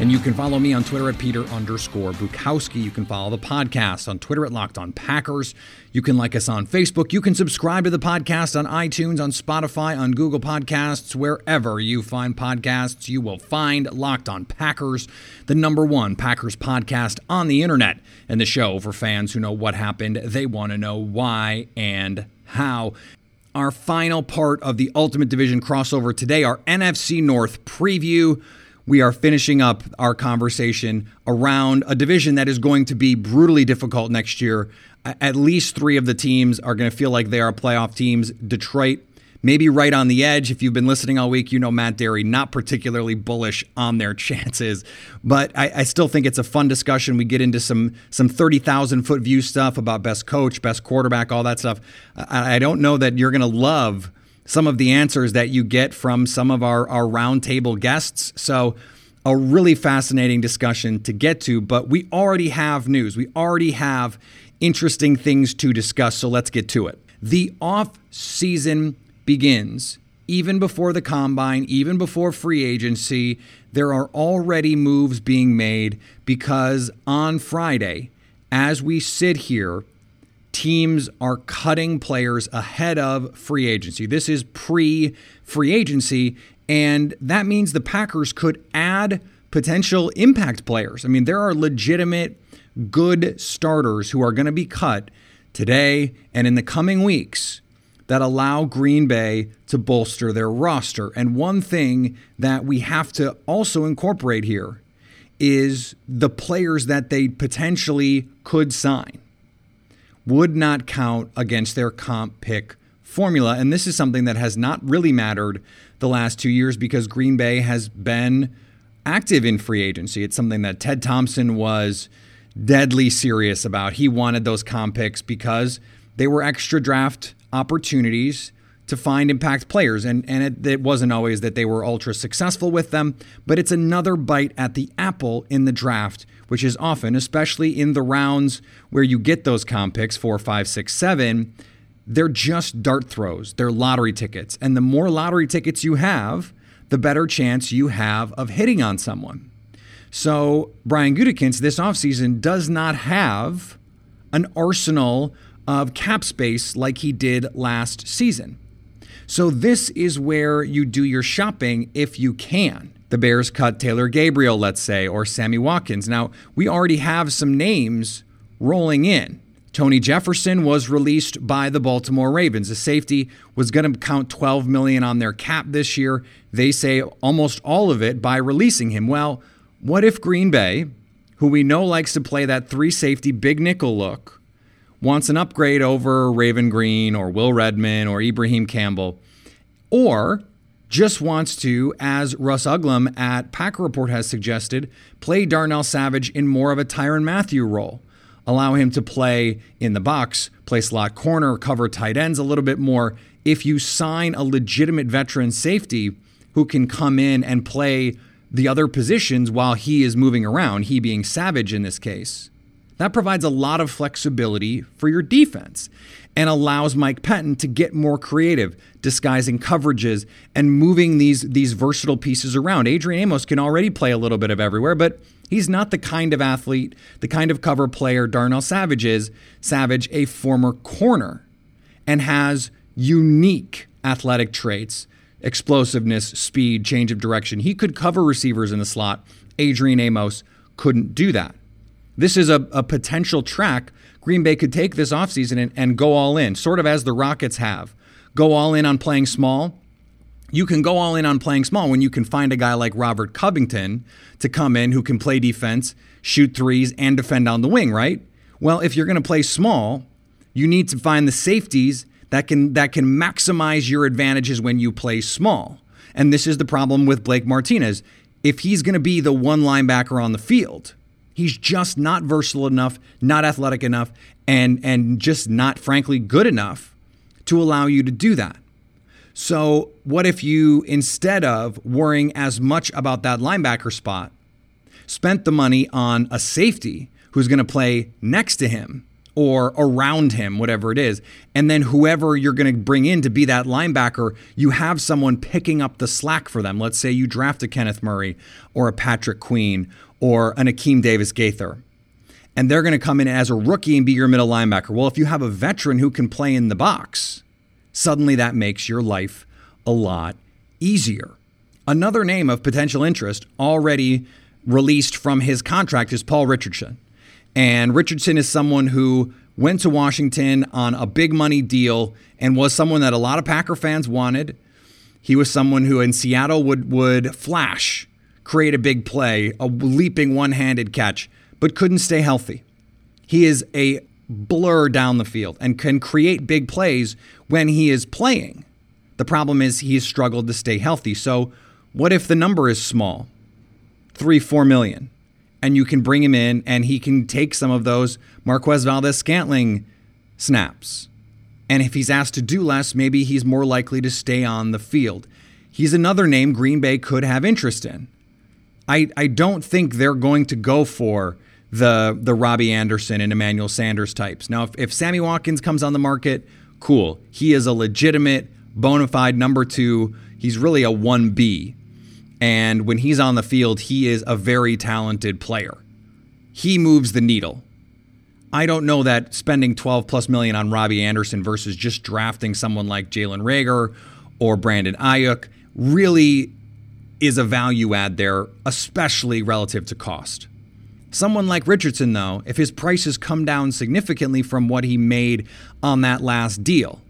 and you can follow me on Twitter at Peter underscore Bukowski. You can follow the podcast on Twitter at Locked On Packers. You can like us on Facebook. You can subscribe to the podcast on iTunes, on Spotify, on Google Podcasts, wherever you find podcasts. You will find Locked On Packers, the number one Packers podcast on the internet, and the show for fans who know what happened. They want to know why and how our final part of the Ultimate Division crossover today, our NFC North preview. We are finishing up our conversation around a division that is going to be brutally difficult next year. At least three of the teams are going to feel like they are playoff teams. Detroit, maybe right on the edge. If you've been listening all week, you know Matt Dery, not particularly bullish on their chances. But I, I still think it's a fun discussion. We get into some some 30,000 foot view stuff about best coach, best quarterback, all that stuff. I, I don't know that you're going to love some of the answers that you get from some of our, our roundtable guests. So, a really fascinating discussion to get to, but we already have news. We already have interesting things to discuss, so let's get to it. The off season begins even before the combine, even before free agency. There are already moves being made because on Friday, as we sit here, teams are cutting players ahead of free agency. This is pre free agency, and that means the Packers could add potential impact players. I mean, there are legitimate good starters who are going to be cut today and in the coming weeks that allow Green Bay to bolster their roster. And one thing that we have to also incorporate here is the players that they potentially could sign would not count against their comp pick formula. And this is something that has not really mattered the last two years because Green Bay has been active in free agency. It's something that Ted Thompson was deadly serious about. He wanted those comp picks because they were extra draft opportunities to find impact players. And, and it, it, wasn't always that they were ultra successful with them, but it's another bite at the apple in the draft, which is often, especially in the rounds where you get those comp picks four, five, six, seven, they're just dart throws. They're lottery tickets. And the more lottery tickets you have, the better chance you have of hitting on someone. So Brian Gutekunst this offseason does not have an arsenal of cap space like he did last season. So this is where you do your shopping if you can. The Bears cut Taylor Gabriel, let's say, or Sammy Watkins. Now, we already have some names rolling in. Tony Jefferson was released by the Baltimore Ravens. The safety was going to count 12 million on their cap this year. They say almost all of it by releasing him. Well, what if Green Bay, who we know likes to play that three safety big nickel look, wants an upgrade over Raven Greene or Will Redmond or Ibraheim Campbell, or just wants to, as Russ Uglum at Packer Report has suggested, play Darnell Savage in more of a Tyrann Mathieu role. Allow him to play in the box, play slot corner, cover tight ends a little bit more. If you sign a legitimate veteran safety who can come in and play the other positions while he is moving around, he being Savage in this case, That provides a lot of flexibility for your defense and allows Mike Pettine to get more creative, disguising coverages and moving these these versatile pieces around. Adrian Amos can already play a little bit of everywhere, but he's not the kind of athlete, the kind of cover player Darnell Savage is. Savage, a former corner, and has unique athletic traits, explosiveness, speed, change of direction. He could cover receivers in the slot. Adrian Amos couldn't do that. This is a, a potential track Green Bay could take this offseason and, and go all in, sort of as the Rockets have. Go all in on playing small. You can go all in on playing small when you can find a guy like Robert Covington to come in who can play defense, shoot threes, and defend on the wing, right? Well, if you're going to play small, you need to find the safeties that can that can maximize your advantages when you play small. And this is the problem with Blake Martinez. If he's going to be the one linebacker on the field, He's just not versatile enough, not athletic enough, and and just not frankly good enough to allow you to do that. So, what if you instead of worrying as much about that linebacker spot, spent the money on a safety who's going to play next to him or around him, whatever it is. And then whoever you're going to bring in to be that linebacker, you have someone picking up the slack for them. Let's say you draft a Kenneth Murray or a Patrick Queen or an Akeem Davis Gaither. And they're going to come in as a rookie and be your middle linebacker. Well, if you have a veteran who can play in the box, suddenly that makes your life a lot easier. Another name of potential interest already released from his contract is Paul Richardson. And Richardson is someone who went to Washington on a big money deal and was someone that a lot of Packer fans wanted. He was someone who in Seattle would would flash create a big play, a leaping one handed catch, but couldn't stay healthy. He is a blur down the field and can create big plays when he is playing. The problem is he has struggled to stay healthy. So, what if the number is small? Three, four million. And you can bring him in and he can take some of those Marquez Valdes Scantling snaps. And if he's asked to do less, maybe he's more likely to stay on the field. He's another name Green Bay could have interest in. I, I don't think they're going to go for the the Robbie Anderson and Emmanuel Sanders types. Now, if, if Sammy Watkins comes on the market, cool. He is a legitimate, bona fide number two. He's really a 1B. And when he's on the field, he is a very talented player. He moves the needle. I don't know that spending 12 plus million on Robbie Anderson versus just drafting someone like Jalen Reagor or Brandon Aiyuk really is a value add there, especially relative to cost. Someone like Richardson, though, if his prices come down significantly from what he made on that last deal,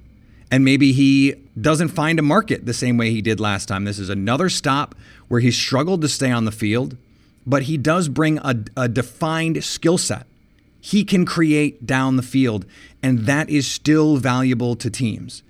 and maybe he doesn't find a market the same way he did last time, this is another stop where he struggled to stay on the field, but he does bring a, a defined skill set. He can create down the field, and that is still valuable to teams.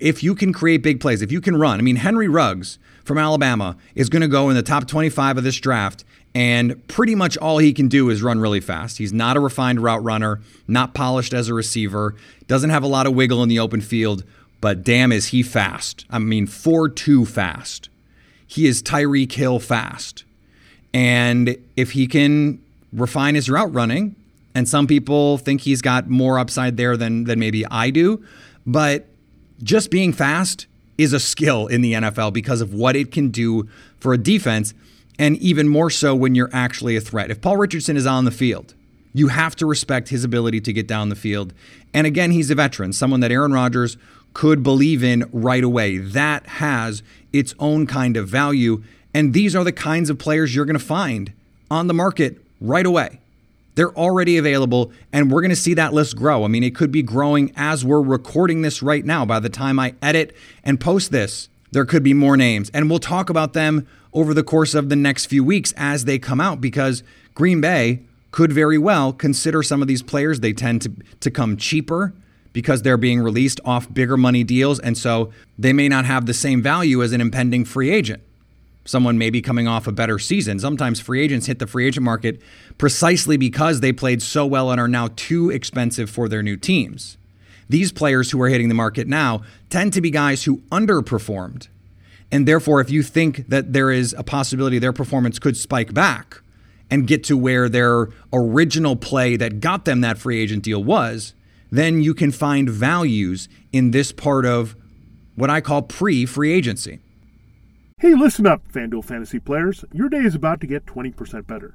If you can create big plays, if you can run, I mean, Henry Ruggs from Alabama is going to go in the top 25 of this draft. And pretty much all he can do is run really fast. He's not a refined route runner, not polished as a receiver, doesn't have a lot of wiggle in the open field, but damn, is he fast. I mean, 4 2 fast. He is Tyreek Hill fast. And if he can refine his route running, and some people think he's got more upside there than, than maybe I do, but just being fast is a skill in the NFL because of what it can do for a defense, and even more so when you're actually a threat. If Paul Richardson is on the field, you have to respect his ability to get down the field. And again, he's a veteran, someone that Aaron Rodgers could believe in right away. That has its own kind of value. And these are the kinds of players you're going to find on the market right away. They're already available, and we're going to see that list grow. I mean, it could be growing as we're recording this right now. By the time I edit and post this, there could be more names. And we'll talk about them over the course of the next few weeks as they come out because Green Bay could very well consider some of these players. They tend to, to come cheaper because they're being released off bigger money deals. And so they may not have the same value as an impending free agent someone may be coming off a better season. Sometimes free agents hit the free agent market precisely because they played so well and are now too expensive for their new teams. These players who are hitting the market now tend to be guys who underperformed. And therefore, if you think that there is a possibility their performance could spike back and get to where their original play that got them that free agent deal was, then you can find values in this part of what I call pre free agency. Hey, listen up, FanDuel fantasy players. Your day is about to get 20% better.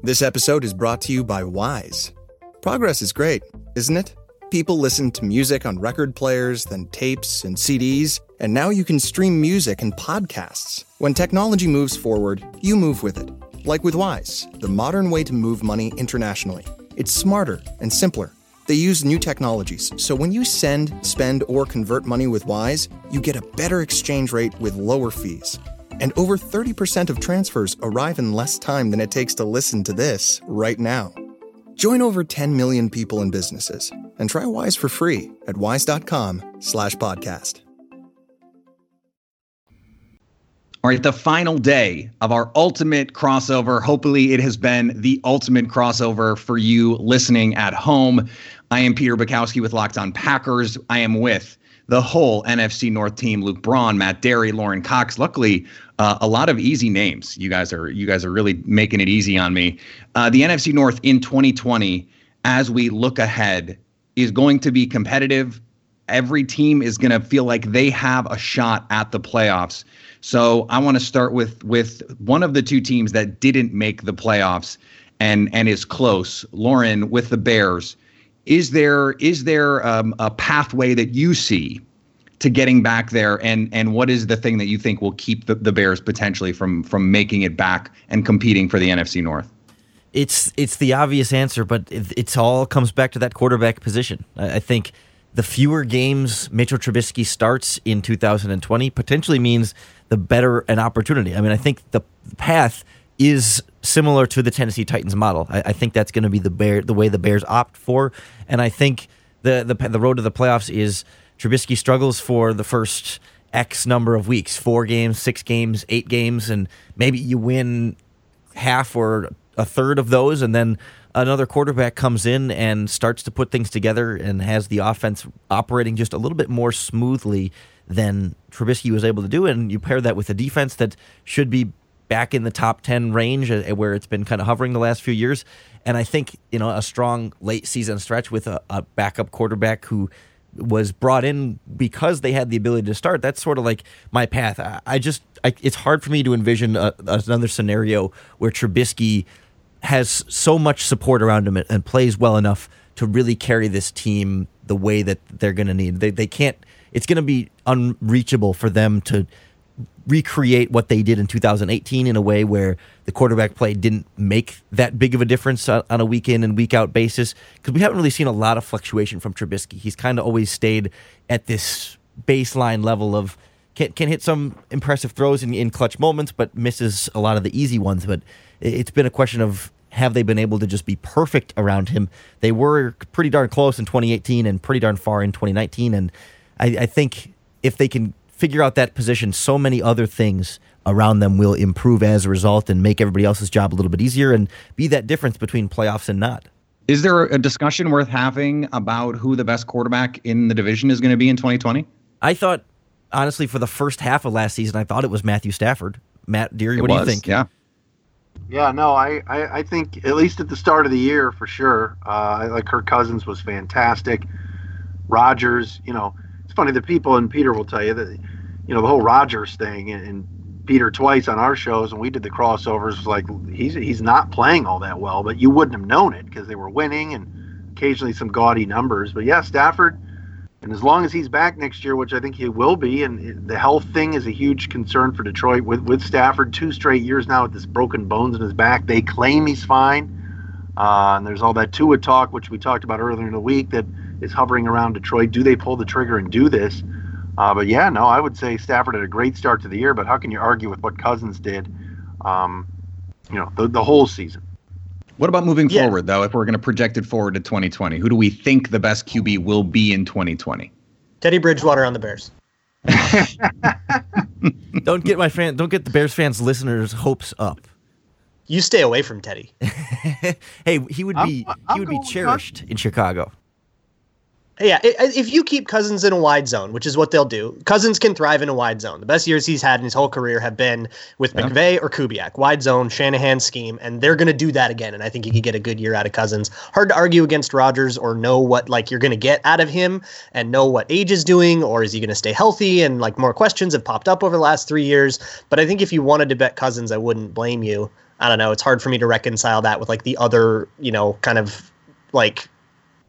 This episode is brought to you by Wise. Progress is great, isn't it? People listen to music on record players, then tapes and CDs, and now you can stream music and podcasts. When technology moves forward, you move with it. Like with Wise, the modern way to move money internationally. It's smarter and simpler. They use new technologies, so when you send, spend, or convert money with Wise, you get a better exchange rate with lower fees. And over 30% of transfers arrive in less time than it takes to listen to this right now. Join over 10 million people and businesses and try Wise for free at wise.com/slash podcast. All right, the final day of our ultimate crossover. Hopefully, it has been the ultimate crossover for you listening at home. I am Peter Bukowski with Locked On Packers. I am with the whole NFC North team: Luke Braun, Matt Dery, Lauren Cox. Luckily, uh, a lot of easy names. You guys are you guys are really making it easy on me. Uh, the NFC North in 2020, as we look ahead, is going to be competitive. Every team is going to feel like they have a shot at the playoffs. So I want to start with with one of the two teams that didn't make the playoffs and and is close. Lauren with the Bears. Is there is there um, a pathway that you see to getting back there and and what is the thing that you think will keep the, the Bears potentially from from making it back and competing for the NFC North? It's it's the obvious answer, but it, it's all comes back to that quarterback position. I, I think the fewer games Mitchell Trubisky starts in 2020 potentially means the better an opportunity. I mean, I think the path is similar to the Tennessee Titans model. I, I think that's going to be the bear the way the Bears opt for, and I think the the the road to the playoffs is Trubisky struggles for the first X number of weeks, four games, six games, eight games, and maybe you win half or a third of those, and then another quarterback comes in and starts to put things together and has the offense operating just a little bit more smoothly than Trubisky was able to do. And you pair that with a defense that should be back in the top 10 range uh, where it's been kind of hovering the last few years. And I think, you know, a strong late season stretch with a, a backup quarterback who was brought in because they had the ability to start. That's sort of like my path. I, I just, I, it's hard for me to envision a, another scenario where Trubisky has so much support around him and, and plays well enough to really carry this team the way that they're going to need. They, they can't, it's going to be unreachable for them to recreate what they did in 2018 in a way where the quarterback play didn't make that big of a difference on, a week in and week out basis because we haven't really seen a lot of fluctuation from Trubisky. He's kind of always stayed at this baseline level of can, can hit some impressive throws in, in clutch moments, but misses a lot of the easy ones. But it's been a question of have they been able to just be perfect around him? They were pretty darn close in 2018 and pretty darn far in 2019. And I, I think if they can figure out that position, so many other things around them will improve as a result and make everybody else's job a little bit easier and be that difference between playoffs and not. Is there a discussion worth having about who the best quarterback in the division is going to be in 2020? I thought, honestly, for the first half of last season, I thought it was Matthew Stafford. Matt Dery, what was, do you think? Yeah. Yeah, no, I, I, I, think at least at the start of the year for sure. Uh, like Kirk Cousins was fantastic. Rodgers, you know, it's funny. The people and Peter will tell you that you know, the whole Rodgers thing and, and Peter twice on our shows and we did the crossovers was like he's he's not playing all that well, but you wouldn't have known it because they were winning and occasionally some gaudy numbers. But yeah, Stafford, and as long as he's back next year, which I think he will be, and the health thing is a huge concern for Detroit with with Stafford. Two straight years now with this broken bones in his back. They claim he's fine, uh, and there's all that Tua talk, which we talked about earlier in the week, that is hovering around Detroit. Do they pull the trigger and do this? Uh, but yeah, no, I would say Stafford had a great start to the year. But how can you argue with what Cousins did? Um, you know, the, the whole season. What about moving yeah. forward, though? If we're going to project it forward to 2020, who do we think the best QB will be in 2020? Teddy Bridgewater on the Bears. don't get my fan. Don't get the Bears fans listeners' hopes up. You stay away from Teddy. hey, he would be I'm, I'm he would be cherished in Chicago. Yeah, if you keep Cousins in a wide zone, which is what they'll do, Cousins can thrive in a wide zone. The best years he's had in his whole career have been with yeah. McVay or Kubiak, wide zone, Shanahan scheme, and they're going to do that again. And I think you could get a good year out of Cousins. Hard to argue against Rodgers or know what like you're going to get out of him and know what age is doing, or is he going to stay healthy? And like more questions have popped up over the last three years. But I think if you wanted to bet Cousins, I wouldn't blame you. I don't know. It's hard for me to reconcile that with like the other, you know, kind of like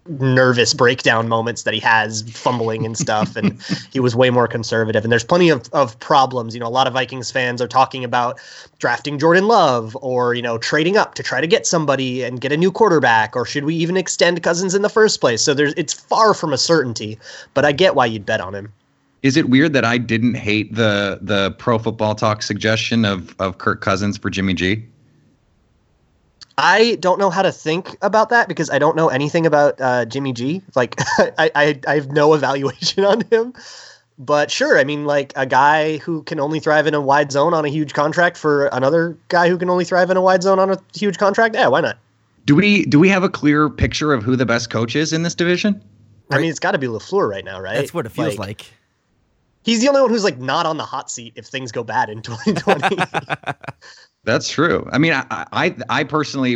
nervous breakdown moments that he has fumbling and stuff and he was way more conservative. And there's plenty of, of problems. You know a lot of vikings fans are talking about drafting jordan love or you know trading up to try to get somebody and get a new quarterback or should we even extend cousins in the first place? So there's it's far from a certainty but i get why you'd bet on him. Is it weird that i didn't hate the the pro football talk suggestion of of kirk cousins for jimmy g I don't know how to think about that because I don't know anything about uh, Jimmy G. Like I, I, I have no evaluation on him. But sure, I mean, like a guy who can only thrive in a wide zone on a huge contract for another guy who can only thrive in a wide zone on a huge contract. Yeah, why not? Do we do we have a clear picture of who the best coach is in this division? I mean, it's got to be Lafleur right now, right? That's what it feels like. like. He's the only one who's like not on the hot seat if things go bad in 2020. That's true. I mean, I I, I personally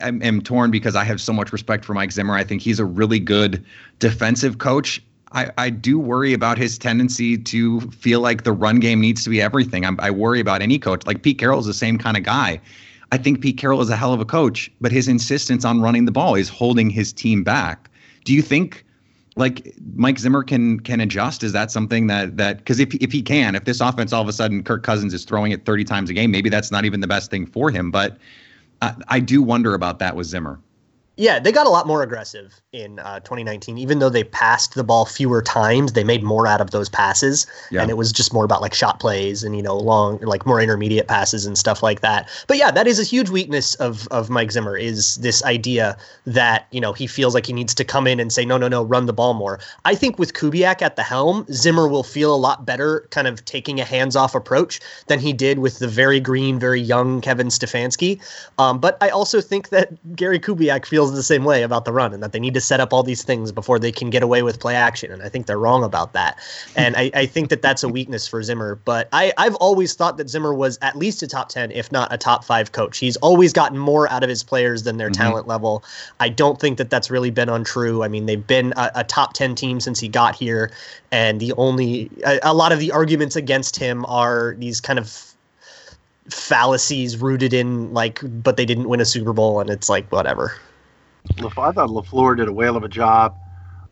am, am, torn because I have so much respect for Mike Zimmer. I think he's a really good defensive coach. I, I do worry about his tendency to feel like the run game needs to be everything. I'm, I worry about any coach. Like Pete Carroll is the same kind of guy. I think Pete Carroll is a hell of a coach, but his insistence on running the ball is holding his team back. Do you think like Mike Zimmer can can adjust? Is that something that that because if if he can, if this offense all of a sudden Kirk Cousins is throwing it 30 times a game, maybe that's not even the best thing for him. But I, I do wonder about that with Zimmer. Yeah, they got a lot more aggressive in uh, 2019. Even though they passed the ball fewer times, they made more out of those passes, yeah. and it was just more about like shot plays and you know long, like more intermediate passes and stuff like that. But yeah, that is a huge weakness of of Mike Zimmer is this idea that you know he feels like he needs to come in and say no, no, no, run the ball more. I think with Kubiak at the helm, Zimmer will feel a lot better, kind of taking a hands off approach than he did with the very green, very young Kevin Stefanski. Um, but I also think that Gary Kubiak feels feels the same way about the run and that they need to set up all these things before they can get away with play action. And I think they're wrong about that. And I, I think that that's a weakness for Zimmer. But I, I've always thought that Zimmer was at least a top 10, if not a top five coach. He's always gotten more out of his players than their mm-hmm. talent level. I don't think that that's really been untrue. I mean, they've been a, a top 10 team since he got here. And the only, a, a lot of the arguments against him are these kind of fallacies rooted in like but they didn't win a super bowl and it's like whatever I thought Lafleur did a whale of a job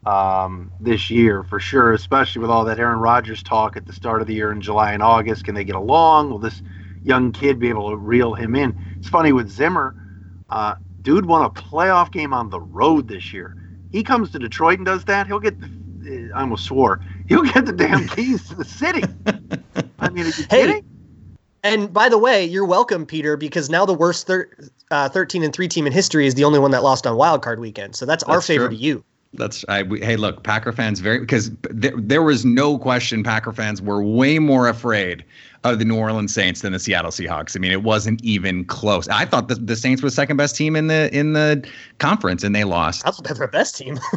um, this year for sure, especially with all that Aaron Rodgers talk at the start of the year in July and August. Can they get along? Will this young kid be able to reel him in? It's funny with Zimmer. Uh, dude won a playoff game on the road this year. He comes to Detroit and does that. He'll get. The, I almost swore. He'll get the damn keys to the city. I mean, are you hey, kidding? And by the way, you're welcome, Peter, because now the worst thir- uh, 13 and 3 team in history is the only one that lost on wild card weekend. So that's, that's our favor true. to you. That's I. We, hey, look, Packer fans very because there, there was no question Packer fans were way more afraid of the New Orleans Saints than the Seattle Seahawks. I mean, it wasn't even close. I thought the, the Saints were second best team in the in the conference, and they lost. I thought they were the best team.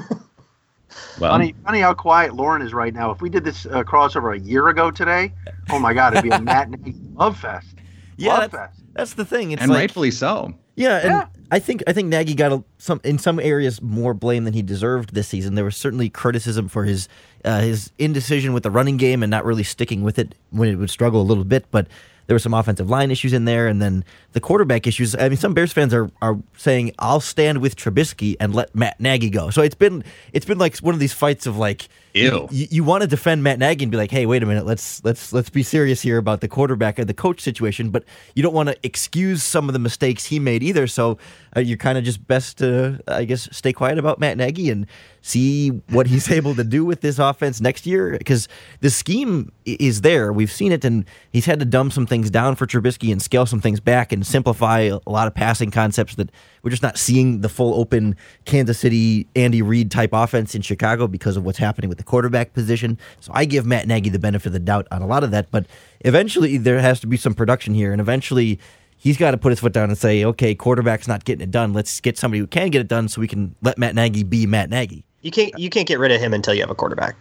well, funny, funny how quiet Lauren is right now. If we did this uh, crossover a year ago today, oh my God, it'd be a matinee love fest. Yeah, love that's, fest. that's the thing. It's and like, rightfully so Yeah, and yeah. I think I think Nagy got a, some in some areas more blame than he deserved this season. There was certainly criticism for his uh, his indecision with the running game and not really sticking with it when it would struggle a little bit. But there were some offensive line issues in there, and then the quarterback issues. I mean, some Bears fans are are saying, "I'll stand with Trubisky and let Matt Nagy go." So it's been it's been like one of these fights of like, Ew. You, you want to defend Matt Nagy and be like, "Hey, wait a minute, let's let's let's be serious here about the quarterback and the coach situation," but you don't want to excuse some of the mistakes he made either. So uh, you're kind of just best to, I guess, stay quiet about Matt Nagy and see what he's able to do with this offense next year because the scheme is there. We've seen it, and he's had to dumb some things down for Trubisky and scale some things back and simplify a lot of passing concepts that we're just not seeing the full open Kansas City Andy Reid type offense in Chicago because of what's happening with the quarterback position. So I give Matt Nagy the benefit of the doubt on a lot of that, but eventually there has to be some production here, and eventually he's got to put his foot down and say, okay, quarterback's not getting it done. Let's get somebody who can get it done so we can let Matt Nagy be Matt Nagy. You can't you can't get rid of him until you have a quarterback.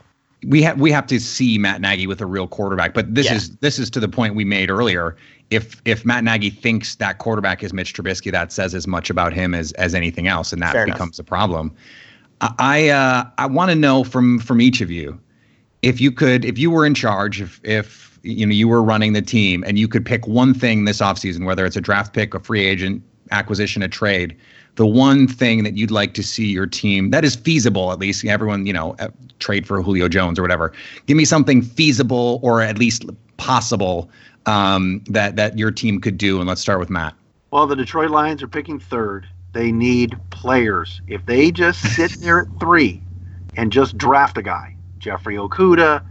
We have we have to see Matt Nagy with a real quarterback. But this yeah. is this is to the point we made earlier. If if Matt Nagy thinks that quarterback is Mitch Trubisky, that says as much about him as as anything else, and that Fair becomes enough. a problem. I uh, I want to know from from each of you if you could if you were in charge if if you know you were running the team and you could pick one thing this offseason whether it's a draft pick a free agent acquisition a trade the one thing that you'd like to see your team that is feasible at least everyone you know trade for julio jones or whatever. Give me something feasible or at least possible um, that that your team could do and let's start with matt. Well the detroit lions are picking third they need players if they just sit there at three and just draft a guy jeffrey Okudah,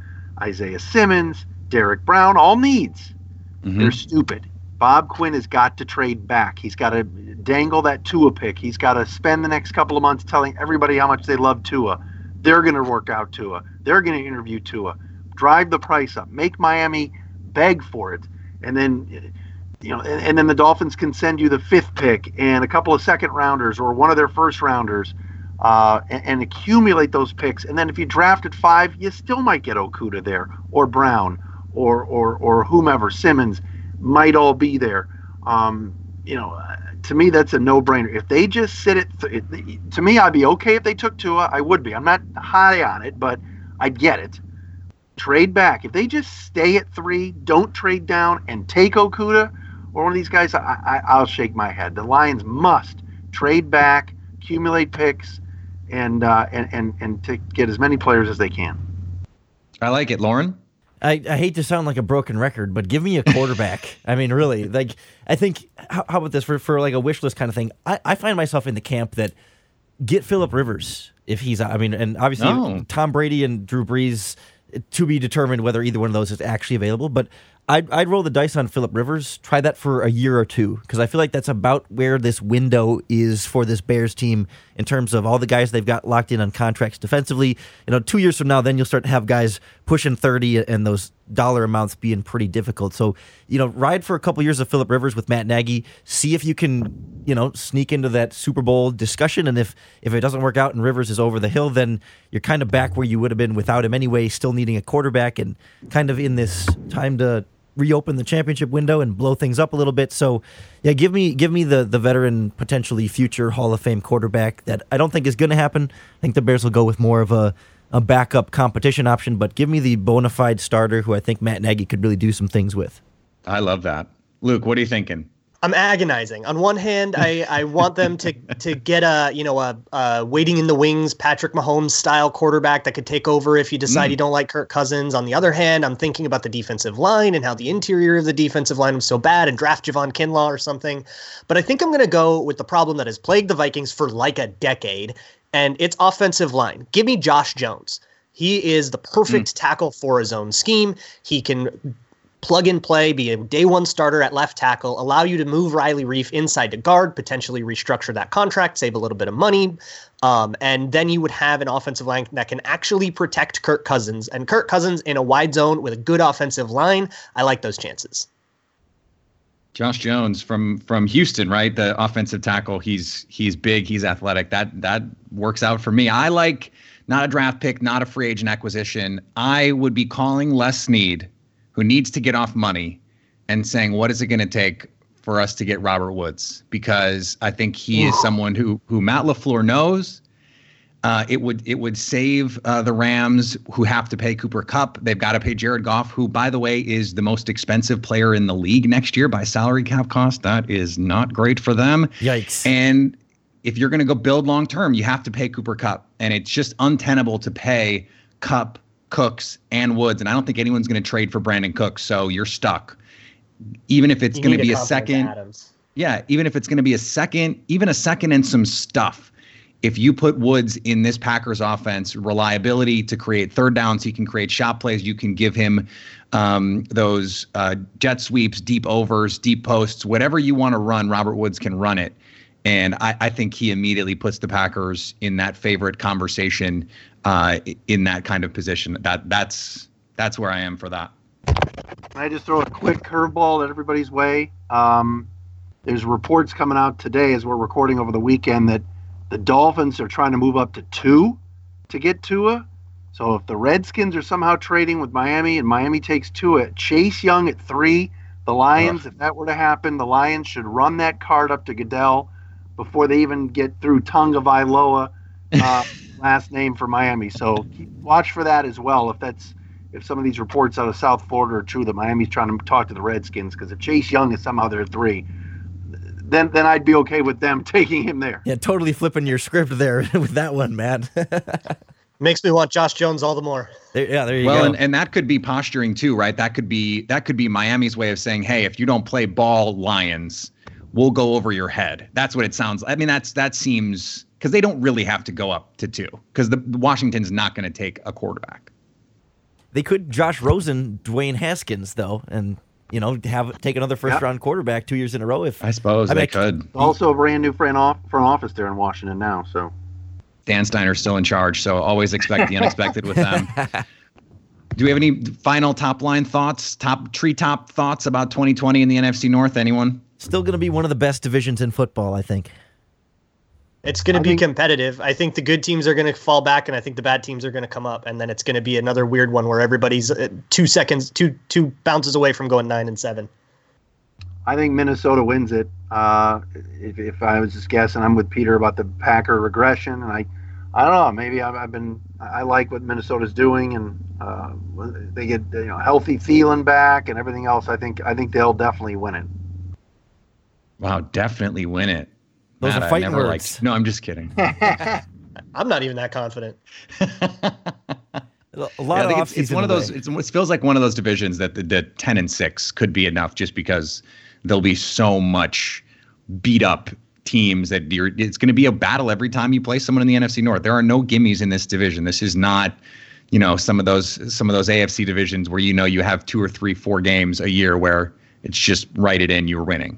isaiah simmons Derrick Brown, all needs. Mm-hmm. They're stupid. Bob Quinn has got to trade back. He's got to dangle that Tua pick. He's got to spend the next couple of months telling everybody how much they love Tua. They're going to work out Tua. They're going to interview Tua. Drive the price up. Make Miami beg for it. And then, you know, and, and then the Dolphins can send you the fifth pick and a couple of second rounders or one of their first rounders. Uh, and, and, accumulate those picks. And then if you draft at five, you still might get Okudah there or Brown or or or whomever Simmons might all be there. Um, you know, to me that's a no-brainer. If they just sit it, th- to me I'd be okay if they took Tua. I would be. I'm not high on it, but I'd get it. Trade back. If they just stay at three, don't trade down, and take Okudah or one of these guys, I, I, I'll shake my head. The Lions must trade back, accumulate picks, and uh, and and and to get as many players as they can. I like it, Lauren. I, I hate to sound like a broken record, but give me a quarterback. I mean, really, like I think. How, how, about this for for like a wish list kind of thing? I, I find myself in the camp that get Philip Rivers if he's. I mean, and obviously oh. Tom Brady and Drew Brees to be determined whether either one of those is actually available. But I'd, I'd roll the dice on Philip Rivers. Try that for a year or two because I feel like that's about where this window is for this Bears team in terms of all the guys they've got locked in on contracts defensively. You know, two years from now, then you'll start to have guys pushing thirty and those dollar amounts being pretty difficult. So you know, ride for a couple years of Philip Rivers with Matt Nagy. See if you can you know sneak into that Super Bowl discussion. And if if it doesn't work out and Rivers is over the hill, then you're kind of back where you would have been without him anyway. Still needing a quarterback and kind of in this time to reopen the championship window and blow things up a little bit. So, yeah, give me give me the the veteran, potentially future Hall of Fame quarterback that I don't think is going to happen. I think the Bears will go with more of a a backup competition option, but give me the bona fide starter who I think Matt Nagy could really do some things with. I love that. Luke, what are you thinking? I'm agonizing. On one hand, I, I want them to to get a you know a, a waiting in the wings Patrick Mahomes style quarterback that could take over if you decide mm. you don't like Kirk Cousins. On the other hand, I'm thinking about the defensive line and how the interior of the defensive line was so bad and draft Javon Kinlaw or something. But I think I'm going to go with the problem that has plagued the Vikings for like a decade, and it's offensive line. Give me Josh Jones. He is the perfect mm. tackle for his own scheme. He can plug and play, be a day one starter at left tackle, allow you to move Riley Reiff inside to guard, potentially restructure that contract, save a little bit of money. Um, and then you would have an offensive line that can actually protect Kirk Cousins. And Kirk Cousins in a wide zone with a good offensive line, I like those chances. Josh Jones from from Houston, right? The offensive tackle. He's he's big. He's athletic. That that works out for me. I like not a draft pick, not a free agent acquisition. I would be calling Les Snead who needs to get off money and saying, what is it going to take for us to get Robert Woods because I think he is someone who who Matt LaFleur knows. Uh, it would it would save uh, the Rams who have to pay Cooper Kupp. They've got to pay Jared Goff, who by the way is the most expensive player in the league next year by salary cap cost. That is not great for them. Yikes! And if you're going to go build long term, you have to pay Cooper Kupp, and it's just untenable to pay Kupp, Cooks, and Woods. And I don't think anyone's going to trade for Brandin Cooks, so you're stuck. Even if it's going to be a second, Adams. yeah, even if it's going to be a second, even a second and some stuff. If you put Woods in this Packers offense, reliability to create third downs, he can create shot plays. You can give him um, those uh, jet sweeps, deep overs, deep posts, whatever you want to run. Robert Woods can run it. And I, I, think he immediately puts the Packers in that favorite conversation uh, in that kind of position. That that's that's where I am for that. Can I just throw a quick curveball at everybody's way? Um, there's reports coming out today as we're recording over the weekend that the Dolphins are trying to move up to two to get Tua. So if the Redskins are somehow trading with Miami and Miami takes Tua, Chase Young at three, the Lions, if that were to happen, the Lions should run that card up to Goodell before they even get through Tagovailoa, uh, last name for Miami. So keep, watch for that as well. If that's if some of these reports out of South Florida are true that Miami's trying to talk to the Redskins, because if Chase Young is somehow their three, then then I'd be okay with them taking him there. Yeah, totally flipping your script there with that one, Matt. Makes me want Josh Jones all the more. There, yeah, there you well, go. and, and that could be posturing too, right? That could be that could be Miami's way of saying, "Hey, if you don't play ball, Lions, we'll go over your head." That's what it sounds. I mean, that's that seems because they don't really have to go up to two because the, the Washington's not going to take a quarterback. They could Josh Rosen, Dwayne Haskins, though, and you know have take another first Yep. round quarterback two years in a row. If I suppose I mean, they I- could. Also, a brand new front, off, front office there in Washington now. So Dan Snyder's still in charge, so always expect the unexpected with them. Do we have any final top line thoughts, top treetop thoughts about 2020 in the NFC North? Anyone? Still going to be one of the best divisions in football, I think. It's going to be competitive. I think the good teams are going to fall back, and I think the bad teams are going to come up, and then it's going to be another weird one where everybody's uh, two seconds, two two bounces away from going nine and seven. I think Minnesota wins it. Uh, if, if I was just guessing, I'm with Peter about the Packer regression, and I, I don't know. Maybe I've, I've been. I like what Minnesota's doing, and uh, they get you know healthy feeling back and everything else. I think I think they'll definitely win it. Wow, definitely win it. Those Matt, are I fighting never words. liked- no, I'm just kidding. I'm not even that confident. A lot Yeah, of it's, it's one of those. It's, it feels like one of those divisions that the, the ten and six could be enough, just because there'll be so much beat up teams that you're. It's going to be a battle every time you play someone in the NFC North. There are no gimmies in this division. This is not, you know, some of those some of those AFC divisions where you know you have two or three, four games a year where it's just write it in, you're winning.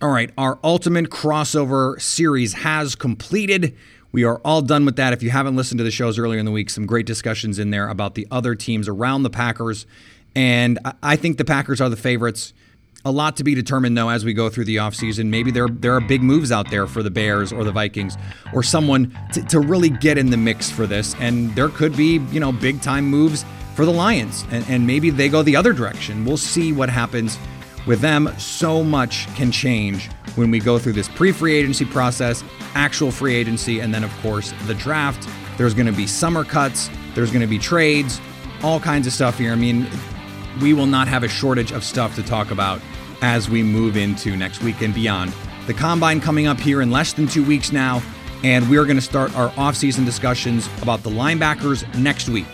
All right, our ultimate crossover series has completed. We are all done with that. If you haven't listened to the shows earlier in the week, some great discussions in there about the other teams around the Packers. And I- think the Packers are the favorites. A lot to be determined, though, as we go through the offseason. Maybe there, there are big moves out there for the Bears or the Vikings or someone to, to really get in the mix for this. And there could be, you know, big time moves for the Lions. And, and maybe they go the other direction. We'll see what happens with them. So much can change when we go through this pre free agency process, actual free agency, and then, of course, the draft. There's going to be summer cuts, there's going to be trades, all kinds of stuff here. I mean, we will not have a shortage of stuff to talk about as we move into next week and beyond. The combine coming up here in less than two weeks now, and we are going to start our offseason discussions about the linebackers next week.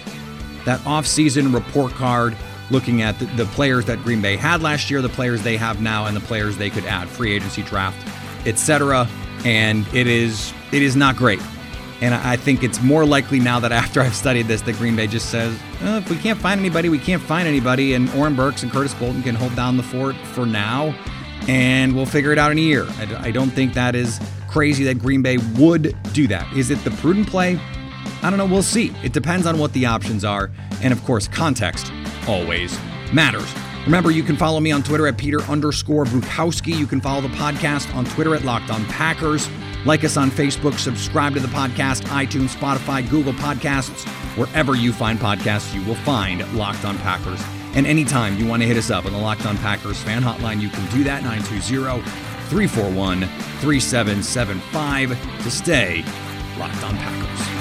That offseason report card looking at the, the, players that Green Bay had last year, the players they have now, and the players they could add, free agency draft, etc. And it is it is not great. And I think it's more likely now that after I've studied this, that Green Bay just says, oh, if we can't find anybody, we can't find anybody. And Oren Burks and Curtis Bolton can hold down the fort for now, and we'll figure it out in a year. I, I don't think that is crazy that Green Bay would do that. Is it the prudent play? I don't know. We'll see. It depends on what the options are. And of course, context always matters. Remember, you can follow me on Twitter at Peter underscore Bukowski. You can follow the podcast on Twitter at Locked On Packers. Like us on Facebook, subscribe to the podcast, iTunes, Spotify, Google Podcasts, wherever you find podcasts, you will find Locked On Packers. And anytime you want to hit us up on the Locked On Packers fan hotline, you can do that 920 341 3775 to stay Locked On Packers.